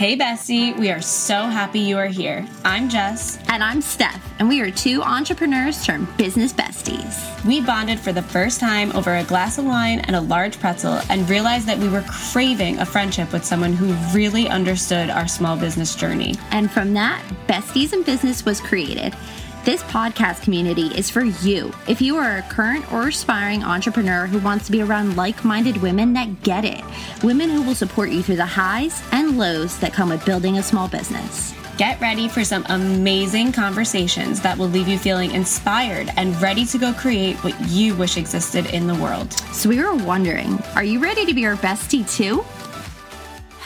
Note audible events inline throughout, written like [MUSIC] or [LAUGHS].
Hey, Bestie, we are so happy you are here. I'm Jess. And I'm Steph, and we are two entrepreneurs turned business besties. We bonded for the first time over a glass of wine and a large pretzel and realized that we were craving a friendship with someone who really understood our small business journey. And from that, Besties and Business was created. This podcast community is for you. If you are a current or aspiring entrepreneur who wants to be around like minded women that get it, women who will support you through the highs and lows that come with building a small business. Get ready for some amazing conversations that will leave you feeling inspired and ready to go create what you wish existed in the world. So, we were wondering are you ready to be our bestie too?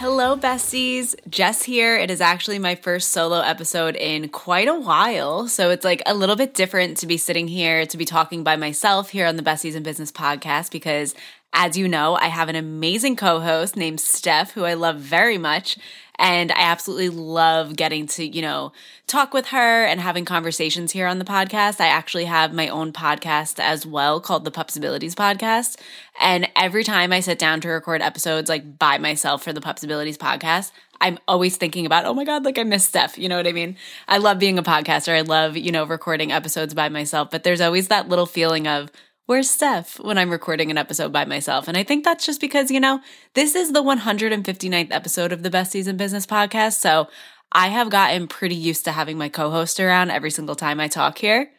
Hello, besties. Jess here. It is actually my first solo episode in quite a while. So it's like a little bit different to be sitting here, to be talking by myself here on the Besties and Business podcast, because as you know, I have an amazing co host named Steph, who I love very much. And I absolutely love getting to, you know, talk with her and having conversations here on the podcast. I actually have my own podcast as well called the Pupsabilities Podcast. And every time I sit down to record episodes like by myself for the Pupsabilities Podcast, I'm always thinking about, oh my God, like I miss Steph. You know what I mean? I love being a podcaster. I love, you know, recording episodes by myself, but there's always that little feeling of, where's Steph when I'm recording an episode by myself? And I think that's just because, you know, this is the 159th episode of the Besties and Business podcast. So I have gotten pretty used to having my co host around every single time I talk here.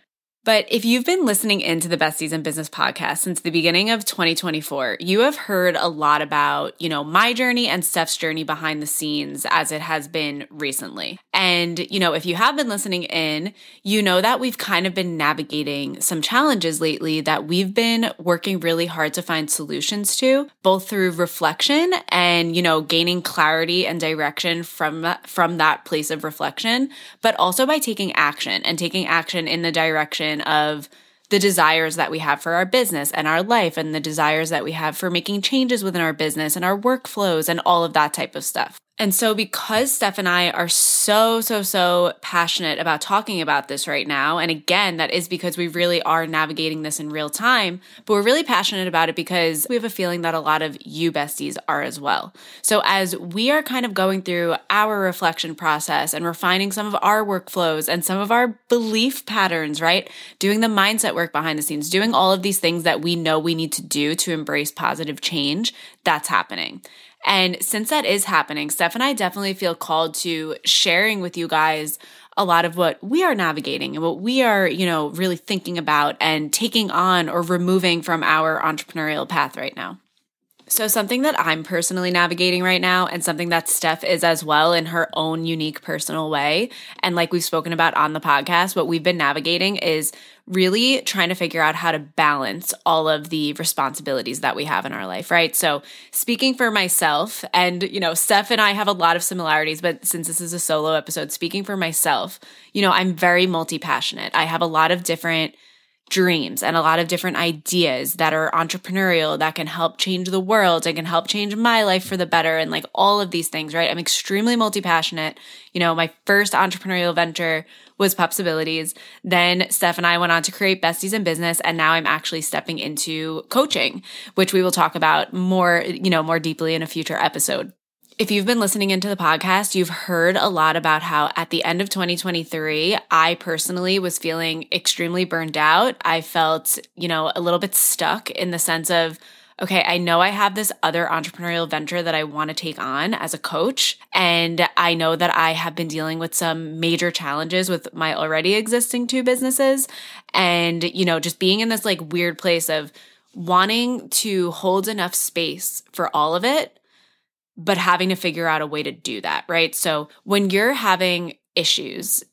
But if you've been listening into the Besties and Business podcast since the beginning of 2024, you have heard a lot about, you know, my journey and Steph's journey behind the scenes as it has been recently. And, you know, if you have been listening in, you know that we've kind of been navigating some challenges lately that we've been working really hard to find solutions to, both through reflection and, you know, gaining clarity and direction from from that place of reflection, but also by taking action and taking action in the direction of the desires that we have for our business and our life and the desires that we have for making changes within our business and our workflows and all of that type of stuff. And so, because Steph and I are so, so, so passionate about talking about this right now, and again, that is because we really are navigating this in real time, but we're really passionate about it because we have a feeling that a lot of you besties are as well. So, as we are kind of going through our reflection process and refining some of our workflows and some of our belief patterns, right? Doing the mindset work behind the scenes, doing all of these things that we know we need to do to embrace positive change, that's happening. And since that is happening, Steph and I definitely feel called to sharing with you guys a lot of what we are navigating and what we are, you know, really thinking about and taking on or removing from our entrepreneurial path right now. So, something that I'm personally navigating right now, and something that Steph is as well in her own unique personal way, and like we've spoken about on the podcast, what we've been navigating is really trying to figure out how to balance all of the responsibilities that we have in our life, right? So, speaking for myself, and you know, Steph and I have a lot of similarities, but since this is a solo episode, speaking for myself, you know, I'm very multi passionate. I have a lot of different dreams and a lot of different ideas that are entrepreneurial that can help change the world and can help change my life for the better and like all of these things, right? I'm extremely multi passionate. You know, my first entrepreneurial venture was Pupsabilities. Then Steph and I went on to create Besties and Business, and now I'm actually stepping into coaching, which we will talk about more, you know, more deeply in a future episode. If you've been listening into the podcast, you've heard a lot about how at the end of 2023, I personally was feeling extremely burned out. I felt, you know, a little bit stuck in the sense of, okay, I know I have this other entrepreneurial venture that I want to take on as a coach. And I know that I have been dealing with some major challenges with my already existing two businesses. And, you know, just being in this like weird place of wanting to hold enough space for all of it but having to figure out a way to do that, right? So when you're having issues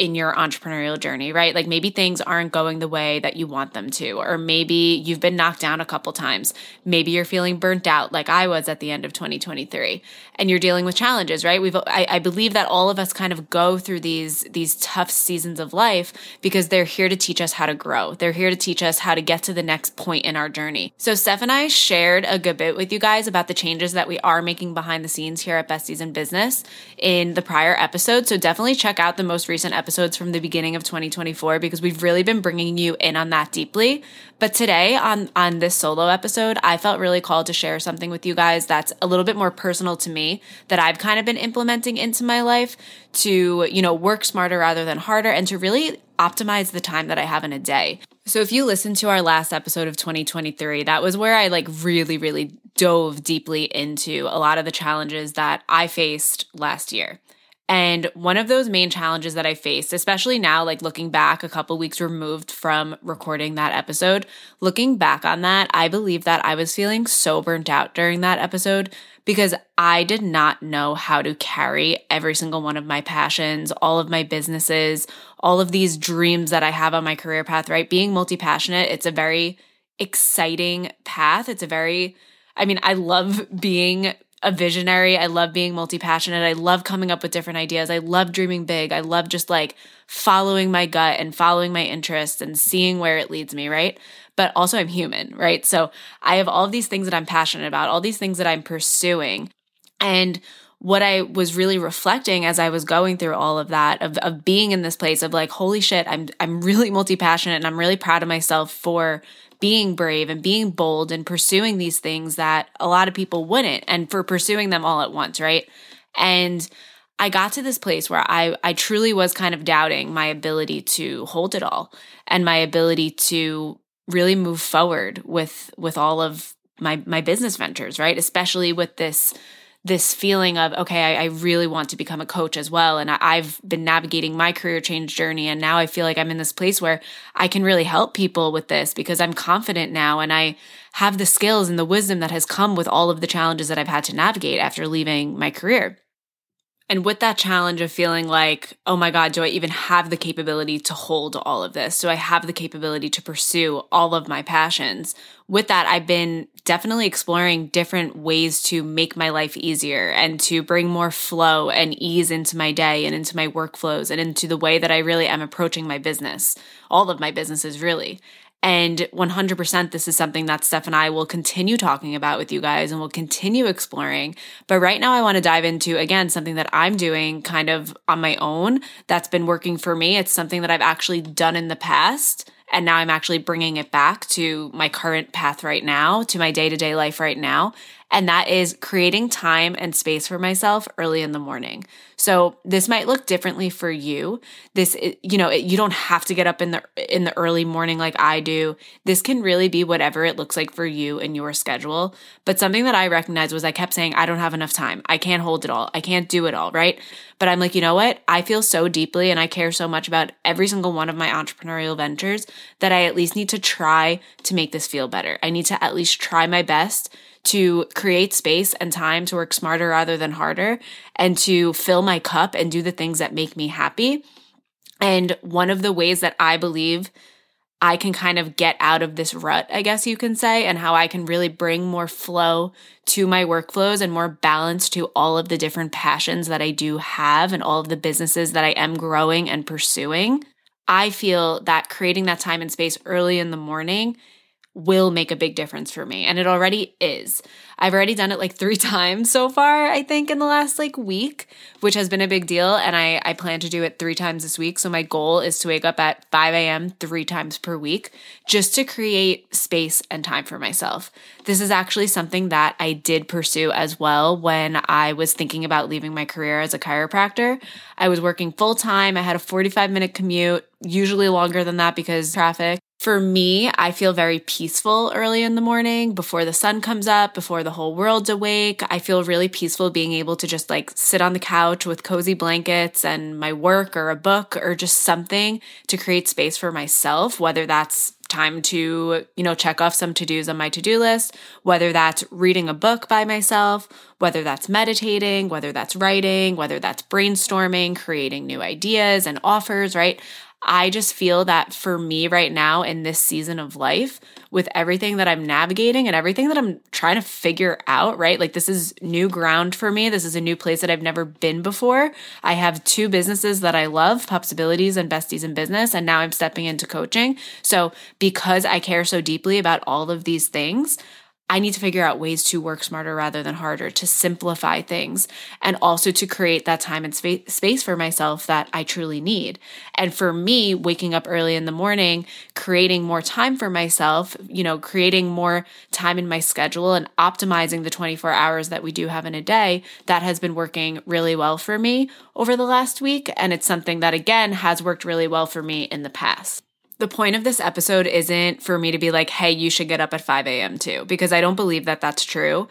in your entrepreneurial journey, right? Like maybe things aren't going the way that you want them to, or maybe you've been knocked down a couple times. Maybe you're feeling burnt out like I was at the end of 2023 and you're dealing with challenges, right? We've, I, I believe that all of us kind of go through these, these tough seasons of life because they're here to teach us how to grow. They're here to teach us how to get to the next point in our journey. So Steph and I shared a good bit with you guys about the changes that we are making behind the scenes here at Besties and Business in the prior episode. So definitely check out the most recent episode episodes from the beginning of 2024 because we've really been bringing you in on that deeply. But today on on this solo episode, I felt really called to share something with you guys that's a little bit more personal to me that I've kind of been implementing into my life to, you know, work smarter rather than harder and to really optimize the time that I have in a day. So if you listen to our last episode of 2023, that was where I like really really dove deeply into a lot of the challenges that I faced last year. And one of those main challenges that I faced, especially now, like looking back a couple weeks removed from recording that episode, looking back on that, I believe that I was feeling so burnt out during that episode because I did not know how to carry every single one of my passions, all of my businesses, all of these dreams that I have on my career path, right? Being multi passionate, it's a very exciting path. It's a very, I mean, I love being a visionary. I love being multi passionate. I love coming up with different ideas. I love dreaming big. I love just like following my gut and following my interests and seeing where it leads me, right? But also, I'm human, right? So I have all these things that I'm passionate about, all these things that I'm pursuing. And what I was really reflecting as I was going through all of that, of, of being in this place of like, holy shit, I'm I'm really multi-passionate and I'm really proud of myself for being brave and being bold and pursuing these things that a lot of people wouldn't and for pursuing them all at once, right? And I got to this place where I I truly was kind of doubting my ability to hold it all and my ability to really move forward with with all of my my business ventures, right? Especially with this this feeling of okay I, I, really want to become a coach as well. And I, have been navigating my career change journey. And now i feel like i'm in this place where i can really help people with this because i'm confident now and i have the skills and the wisdom that has come with all of the challenges that i've had to navigate after leaving my career and with that challenge of feeling like, oh my God, do I even have the capability to hold all of this? Do I have the capability to pursue all of my passions? With that, I've been definitely exploring different ways to make my life easier and to bring more flow and ease into my day and into my workflows and into the way that I really am approaching my business, all of my businesses, really. And 100%, this is something that Steph and I will continue talking about with you guys and we'll continue exploring. But right now, I want to dive into, again, something that I'm doing kind of on my own that's been working for me. It's something that I've actually done in the past. And now I'm actually bringing it back to my current path right now, to my day to day life right now and that is creating time and space for myself early in the morning. So this might look differently for you. This you know, you don't have to get up in the in the early morning like I do. This can really be whatever it looks like for you and your schedule. But something that I recognized was I kept saying I don't have enough time. I can't hold it all. I can't do it all, right? But I'm like, you know what? I feel so deeply and I care so much about every single one of my entrepreneurial ventures that I at least need to try to make this feel better. I need to at least try my best to create space and time to work smarter rather than harder and to fill my cup and do the things that make me happy. And one of the ways that I believe I can kind of get out of this rut, I guess you can say, and how I can really bring more flow to my workflows and more balance to all of the different passions that I do have and all of the businesses that I am growing and pursuing. I feel that creating that time and space early in the morning will make a big difference for me. And it already is. I've already done it like three [LAUGHS] times so far, I think, in the last like week, which has been a big deal. And I, I plan to do it three times this week. So my goal is to wake up at 5 a.m. three times per week just to create space and time for myself. This is actually something that I did pursue as well when I was thinking about leaving my career as a chiropractor. I was working full time, I had a 45 minute commute, usually longer than that because traffic. For me, I feel very peaceful early in the morning before the sun comes up, before the whole world's awake. I feel really peaceful being able to just like sit on the couch with cozy blankets and my work or a book or just something to create space for myself, whether that's time to, you know, check off some to-dos on my to-do list, whether that's reading a book by myself, whether that's meditating, whether that's writing, whether that's brainstorming, creating new ideas and offers, right? I just feel that for me right now in this season of life, with everything that I'm navigating and everything that I'm trying to figure out, right? Like, this is new ground for me. This is a new place that I've never been before. I have two businesses that I love Pupsabilities and Besties and Business, and now I'm stepping into coaching. So, because I care so deeply about all of these things, I need to figure out ways to work smarter rather than harder, to simplify things, and also to create that time and space for myself that I truly need. And for me, waking up early in the morning, creating more time for myself, you know, creating more time in my schedule and optimizing the 24 hours that we do have in a day, that has been working really well for me over the last week. And it's something that, again, has worked really well for me in the past the point of this episode isn't for me to be like, hey, you should get up at 5 a.m. too, because I don't believe that that's true.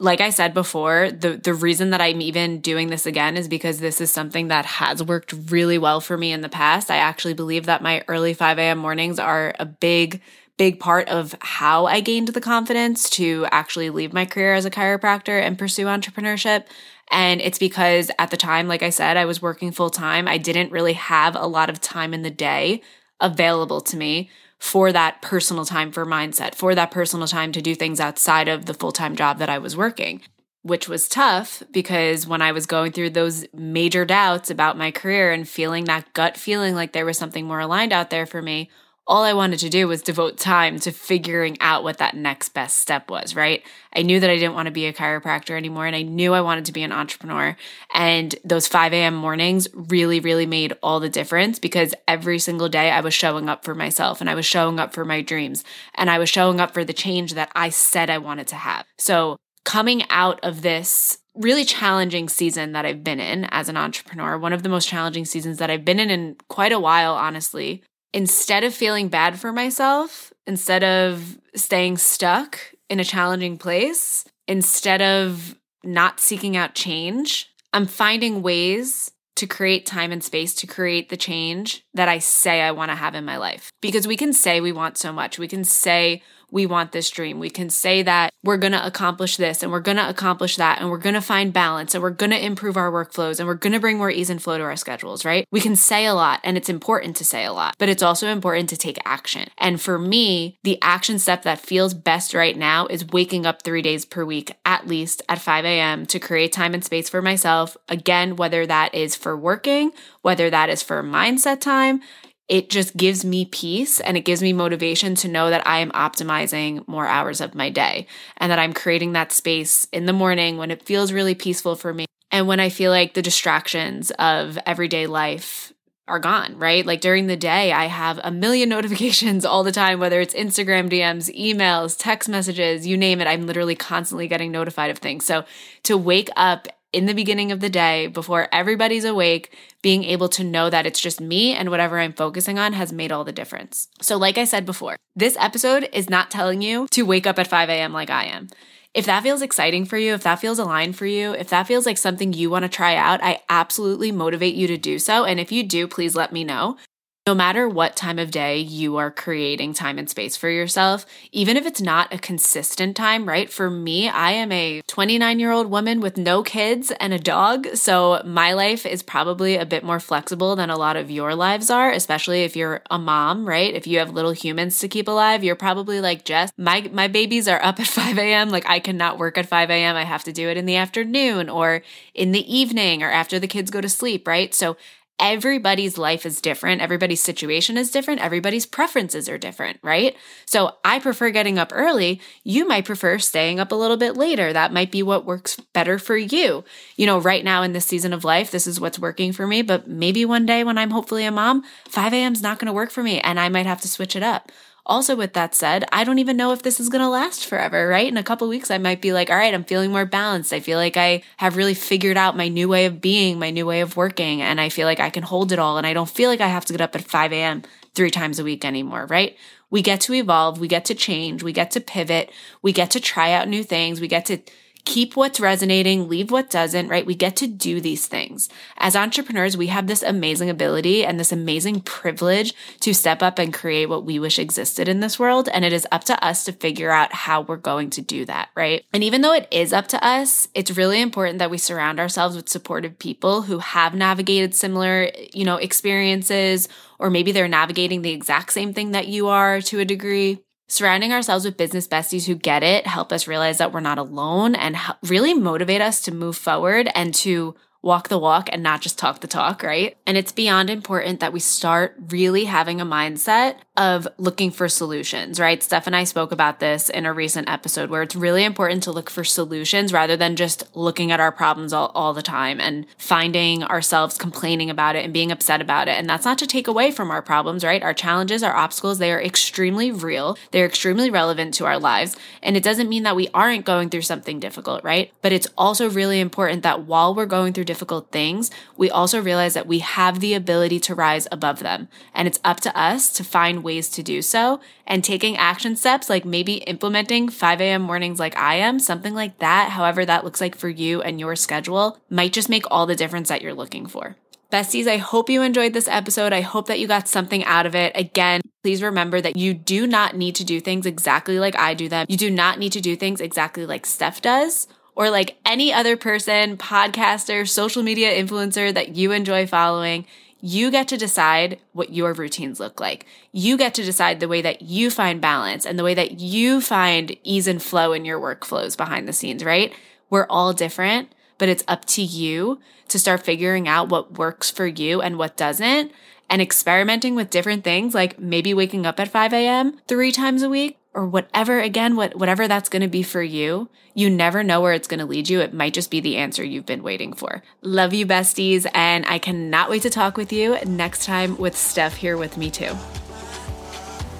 Like I said before, the, the reason that I'm even doing this again is because this is something that has worked really well for me in the past. I actually believe that my early 5 a.m. mornings are a big, big part of how I gained the confidence to actually leave my career as a chiropractor and pursue entrepreneurship. And it's because at the time, like I said, I was working full time. I didn't really have a lot of time in the day available to me for that personal time for mindset, for that personal time to do things outside of the full time job that I was working, which was tough because when I was going through those major doubts about my career and feeling that gut feeling like there was something more aligned out there for me, all I wanted to do was devote time to figuring out what that next best step was, right? I knew that I didn't want to be a chiropractor anymore and I knew I wanted to be an entrepreneur. And those 5 a.m. mornings really, really made all the difference because every single day I was showing up for myself and I was showing up for my dreams and I was showing up for the change that I said I wanted to have. So coming out of this really challenging season that I've been in as an entrepreneur, one of the most challenging seasons that I've been in in quite a while, honestly instead of feeling bad for myself, instead of staying stuck in a challenging place, instead of not seeking out change, I'm finding ways to create time and space to create the change that I say I want to have in my life. Because we can say we want so much. We can say we want this dream. We can say that we're going to accomplish this and we're going to accomplish that and we're going to find balance and we're going to improve our workflows and we're going to bring more ease and flow to our schedules, right? We can say a lot and it's important to say a lot, but it's also important to take action. And for me, the action step that feels best right now is waking up three days per week, at least at 5 a.m., to create time and space for myself. Again, whether that is for working, whether that is for mindset time, it just gives me peace and it gives me motivation to know that I am optimizing more hours of my day and that I'm creating that space in the morning when it feels really peaceful for me and when I feel like the distractions of everyday life are gone, right? Like during the day, I have a million [LAUGHS] notifications all the time, whether it's Instagram DMs, emails, text messages, you name it. I'm literally constantly getting notified of things. So to wake up in the beginning of the day before everybody's awake, being able to know that it's just me and whatever I'm focusing on has made all the difference. So, like I said before, this episode is not telling you to wake up at 5 a.m. like I am. If that feels exciting for you, if that feels aligned for you, if that feels like something you want to try out, I absolutely motivate you to do so. And if you do, please let me know. No matter what time of day you are creating time and space for yourself, even if it's not a consistent time, right? For me, I am a 29 year old woman with no kids and a dog. So my life is probably a bit more flexible than a lot of your lives are, especially if you're a mom, right? If you have little humans to keep alive, you're probably like, Jess, my, my babies are up at [LAUGHS] 5 a.m. Like I cannot work at 5 a.m. I have to do it in the afternoon or in the evening or after the kids go to sleep, right? So everybody's life is different. Everybody's situation is different. Everybody's preferences are different, right? So I prefer getting up early. You might prefer staying up a little bit later. That might be what works better for you. You know, right now in this season of life, this is what's working for me. But maybe one day when I'm hopefully a mom, 5 a.m. is not going to work for me and I might have to switch it up. Also, with that said, I don't even know if this is going to last forever, right? In a couple weeks, I might be like, all right, I'm feeling more balanced. I feel like I have really figured out my new way of being, my new way of working, and I feel like I can hold it all. And I don't feel like I have to get up at 5 a.m. three times a week anymore, right? We get to evolve, we get to change, we get to pivot, we get to try out new things, we get to keep what's resonating, leave what doesn't, right? We get to do these things. As entrepreneurs, we have this amazing ability and this amazing privilege to step up and create what we wish existed in this world. And it is up to us to figure out how we're going to do that, right? And even though it is up to us, it's really important that we surround ourselves with supportive people who have navigated similar, you know, experiences, or maybe they're navigating the exact same thing that you are to a degree. Surrounding ourselves with business besties who get it help us realize that we're not alone and really motivate us to move forward and to walk the walk and not just talk the talk, right? And it's beyond important that we start really having a mindset of looking for solutions, right? Steph and I spoke about this in a recent episode where it's really important to look for solutions rather than just looking at our problems all, all the time and finding ourselves complaining about it and being upset about it. And that's not to take away from our problems, right? Our challenges, our obstacles, they are extremely real. They're extremely relevant to our lives. And it doesn't mean that we aren't going through something difficult, right? But it's also really important that while we're going through difficult things, we also realize that we have the ability to rise above them. And it's up to us to find ways to do so and taking action steps like maybe implementing 5 a.m. mornings like I am, something like that, however that looks like for you and your schedule, might just make all the difference that you're looking for. Besties, I hope you enjoyed this episode. I hope that you got something out of it. Again, please remember that you do not need to do things exactly like I do them. You do not need to do things exactly like Steph does or like any other person, podcaster, social media influencer that you enjoy following. You get to decide what your routines look like. You get to decide the way that you find balance and the way that you find ease and flow in your workflows behind the scenes, right? We're all different, but it's up to you to start figuring out what works for you and what doesn't and experimenting with different things, like maybe waking up at 5 a.m. three times a week or whatever, again, what, whatever that's going to be for you. You never know where it's going to lead you. It might just be the answer you've been waiting for. Love you, besties. And I cannot wait to talk with you next time with Steph here with me too.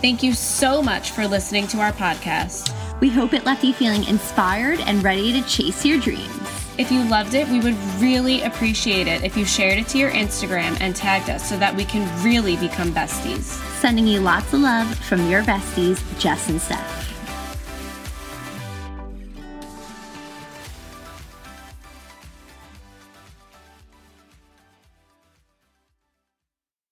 Thank you so much for listening to our podcast. We hope it left you feeling inspired and ready to chase your dreams. If you loved it, we would really appreciate it if you shared it to your Instagram and tagged us so that we can really become besties. Sending you lots of love from your besties, Jess and Steph.